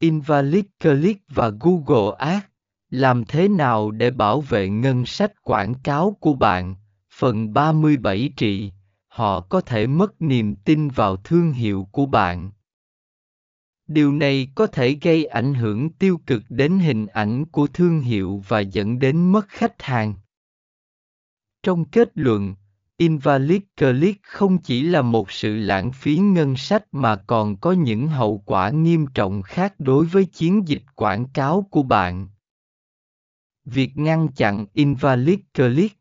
Invalid Click và Google Ads. Làm thế nào để bảo vệ ngân sách quảng cáo của bạn? Phần 37 trị, họ có thể mất niềm tin vào thương hiệu của bạn. Điều này có thể gây ảnh hưởng tiêu cực đến hình ảnh của thương hiệu và dẫn đến mất khách hàng. Trong kết luận, Invalid Click không chỉ là một sự lãng phí ngân sách mà còn có những hậu quả nghiêm trọng khác đối với chiến dịch quảng cáo của bạn. Việc ngăn chặn Invalid Click